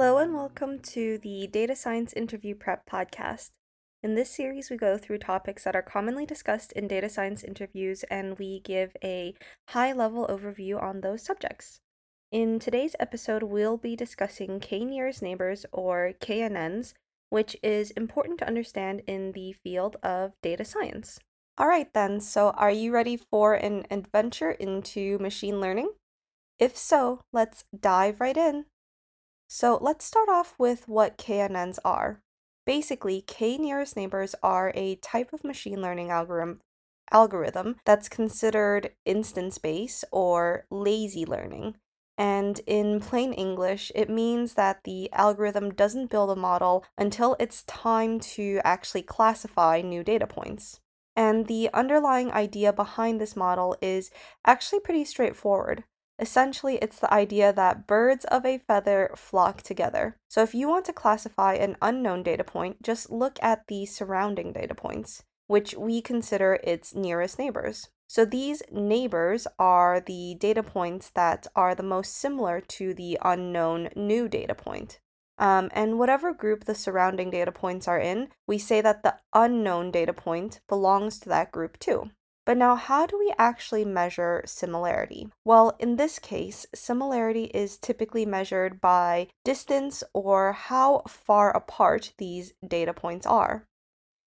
Hello and welcome to the Data Science Interview Prep podcast. In this series, we go through topics that are commonly discussed in data science interviews and we give a high level overview on those subjects. In today's episode, we'll be discussing K nearest neighbors or KNNs, which is important to understand in the field of data science. All right, then, so are you ready for an adventure into machine learning? If so, let's dive right in. So let's start off with what KNNs are. Basically, K nearest neighbors are a type of machine learning algorithm algorithm that's considered instance based or lazy learning. And in plain English, it means that the algorithm doesn't build a model until it's time to actually classify new data points. And the underlying idea behind this model is actually pretty straightforward. Essentially, it's the idea that birds of a feather flock together. So, if you want to classify an unknown data point, just look at the surrounding data points, which we consider its nearest neighbors. So, these neighbors are the data points that are the most similar to the unknown new data point. Um, and whatever group the surrounding data points are in, we say that the unknown data point belongs to that group too. But now, how do we actually measure similarity? Well, in this case, similarity is typically measured by distance or how far apart these data points are.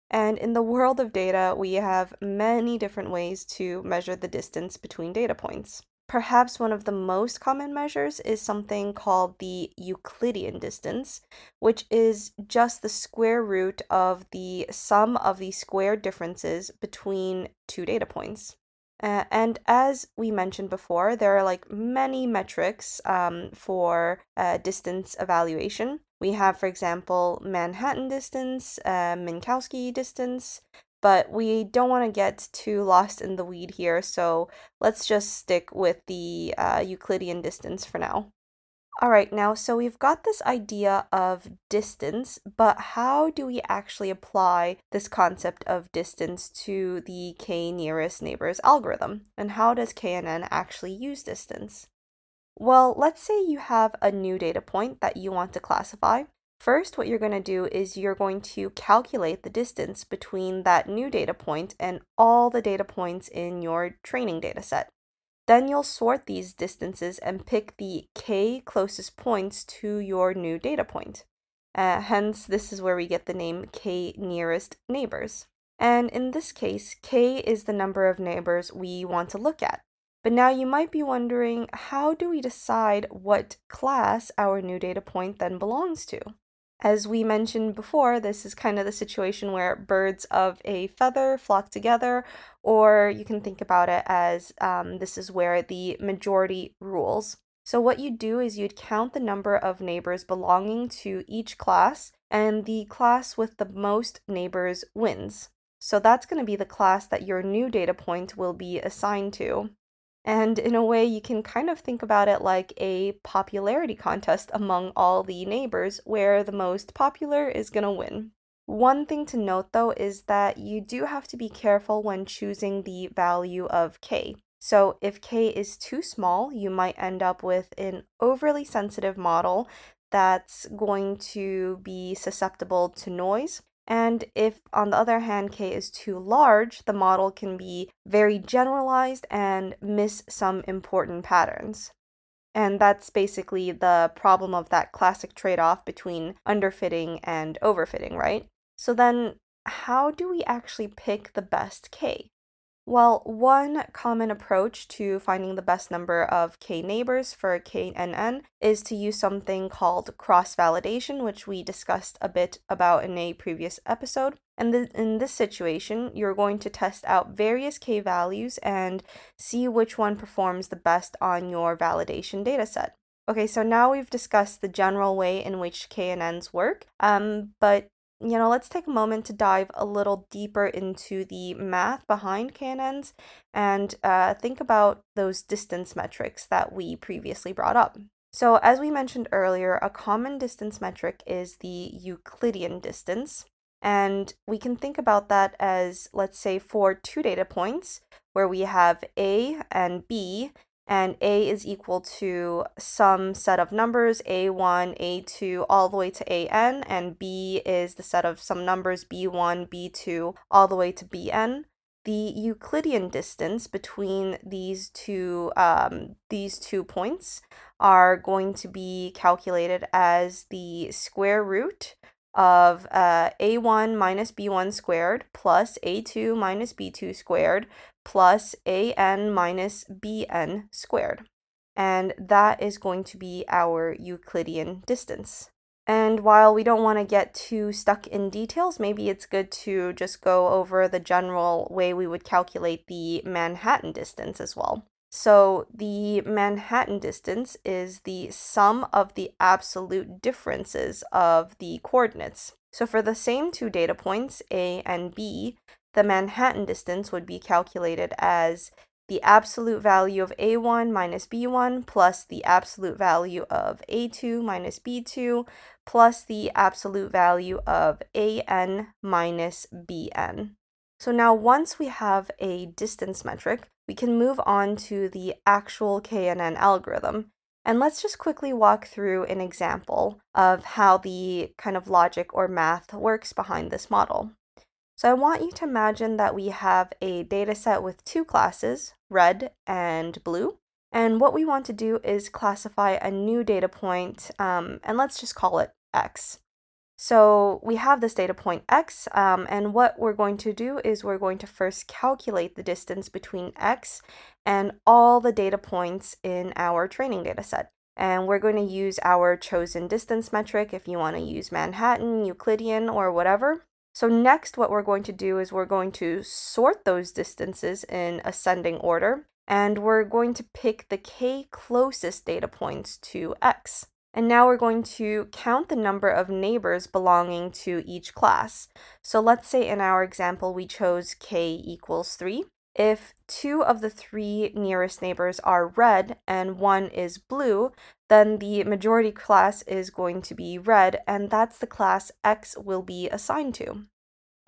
And in the world of data, we have many different ways to measure the distance between data points. Perhaps one of the most common measures is something called the Euclidean distance, which is just the square root of the sum of the square differences between two data points. Uh, and as we mentioned before, there are like many metrics um, for uh, distance evaluation. We have, for example, Manhattan distance, uh, Minkowski distance, but we don't want to get too lost in the weed here, so let's just stick with the uh, Euclidean distance for now. All right, now, so we've got this idea of distance, but how do we actually apply this concept of distance to the k nearest neighbors algorithm? And how does KNN actually use distance? Well, let's say you have a new data point that you want to classify, First, what you're going to do is you're going to calculate the distance between that new data point and all the data points in your training data set. Then you'll sort these distances and pick the k closest points to your new data point. Uh, hence, this is where we get the name k nearest neighbors. And in this case, k is the number of neighbors we want to look at. But now you might be wondering how do we decide what class our new data point then belongs to? As we mentioned before, this is kind of the situation where birds of a feather flock together, or you can think about it as um, this is where the majority rules. So, what you do is you'd count the number of neighbors belonging to each class, and the class with the most neighbors wins. So, that's going to be the class that your new data point will be assigned to. And in a way, you can kind of think about it like a popularity contest among all the neighbors, where the most popular is going to win. One thing to note though is that you do have to be careful when choosing the value of k. So, if k is too small, you might end up with an overly sensitive model that's going to be susceptible to noise and if, on the other hand, k is too large, the model can be very generalized and miss some important patterns. And that's basically the problem of that classic trade off between underfitting and overfitting, right? So then, how do we actually pick the best k? Well, one common approach to finding the best number of k neighbors for KNN is to use something called cross validation, which we discussed a bit about in a previous episode. And in this situation, you're going to test out various k values and see which one performs the best on your validation dataset. Okay, so now we've discussed the general way in which KNNs work, um, but you know, let's take a moment to dive a little deeper into the math behind KNNs and uh, think about those distance metrics that we previously brought up. So, as we mentioned earlier, a common distance metric is the Euclidean distance. And we can think about that as, let's say, for two data points where we have A and B, and a is equal to some set of numbers a1, a2, all the way to an, and b is the set of some numbers b1, b2, all the way to bn. The Euclidean distance between these two um, these two points are going to be calculated as the square root of uh, a1 minus b1 squared plus a2 minus b2 squared plus an minus bn squared. And that is going to be our Euclidean distance. And while we don't want to get too stuck in details, maybe it's good to just go over the general way we would calculate the Manhattan distance as well. So the Manhattan distance is the sum of the absolute differences of the coordinates. So for the same two data points, A and B, the Manhattan distance would be calculated as the absolute value of A1 minus B1 plus the absolute value of A2 minus B2 plus the absolute value of AN minus BN. So now once we have a distance metric, we can move on to the actual KNN algorithm. And let's just quickly walk through an example of how the kind of logic or math works behind this model. So I want you to imagine that we have a data set with two classes, red and blue. And what we want to do is classify a new data point, um, and let's just call it x. So we have this data point x, um, and what we're going to do is we're going to first calculate the distance between x and all the data points in our training data set. And we're going to use our chosen distance metric if you want to use Manhattan, Euclidean, or whatever. So next, what we're going to do is we're going to sort those distances in ascending order, and we're going to pick the k closest data points to x. And now we're going to count the number of neighbors belonging to each class. So let's say in our example we chose k equals 3. If two of the three nearest neighbors are red and one is blue, then the majority class is going to be red, and that's the class x will be assigned to.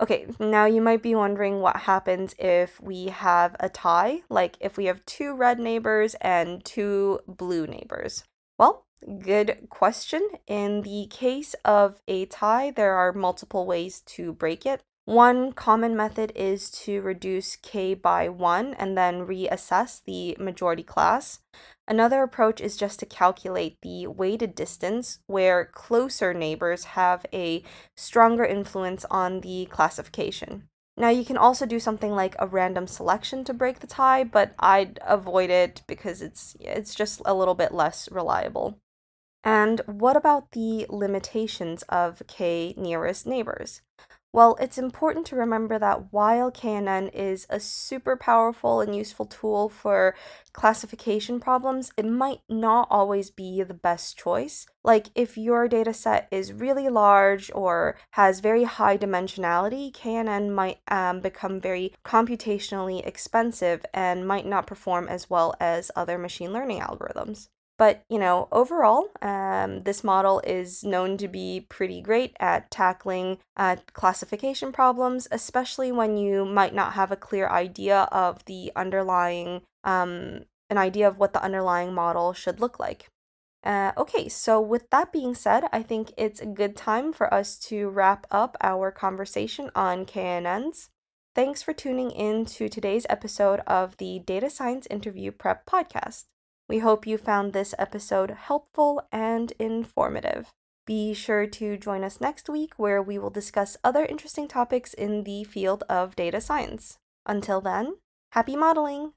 Okay, now you might be wondering what happens if we have a tie, like if we have two red neighbors and two blue neighbors. Well, Good question. In the case of a tie, there are multiple ways to break it. One common method is to reduce k by 1 and then reassess the majority class. Another approach is just to calculate the weighted distance, where closer neighbors have a stronger influence on the classification. Now, you can also do something like a random selection to break the tie, but I'd avoid it because it's it's just a little bit less reliable. And what about the limitations of k nearest neighbors? Well, it's important to remember that while KNN is a super powerful and useful tool for classification problems, it might not always be the best choice. Like, if your data set is really large or has very high dimensionality, KNN might um, become very computationally expensive and might not perform as well as other machine learning algorithms. But, you know, overall, um, this model is known to be pretty great at tackling uh, classification problems, especially when you might not have a clear idea of the underlying, um, an idea of what the underlying model should look like. Uh, okay, so with that being said, I think it's a good time for us to wrap up our conversation on KNNs. Thanks for tuning in to today's episode of the Data Science Interview Prep Podcast. We hope you found this episode helpful and informative. Be sure to join us next week where we will discuss other interesting topics in the field of data science. Until then, happy modeling!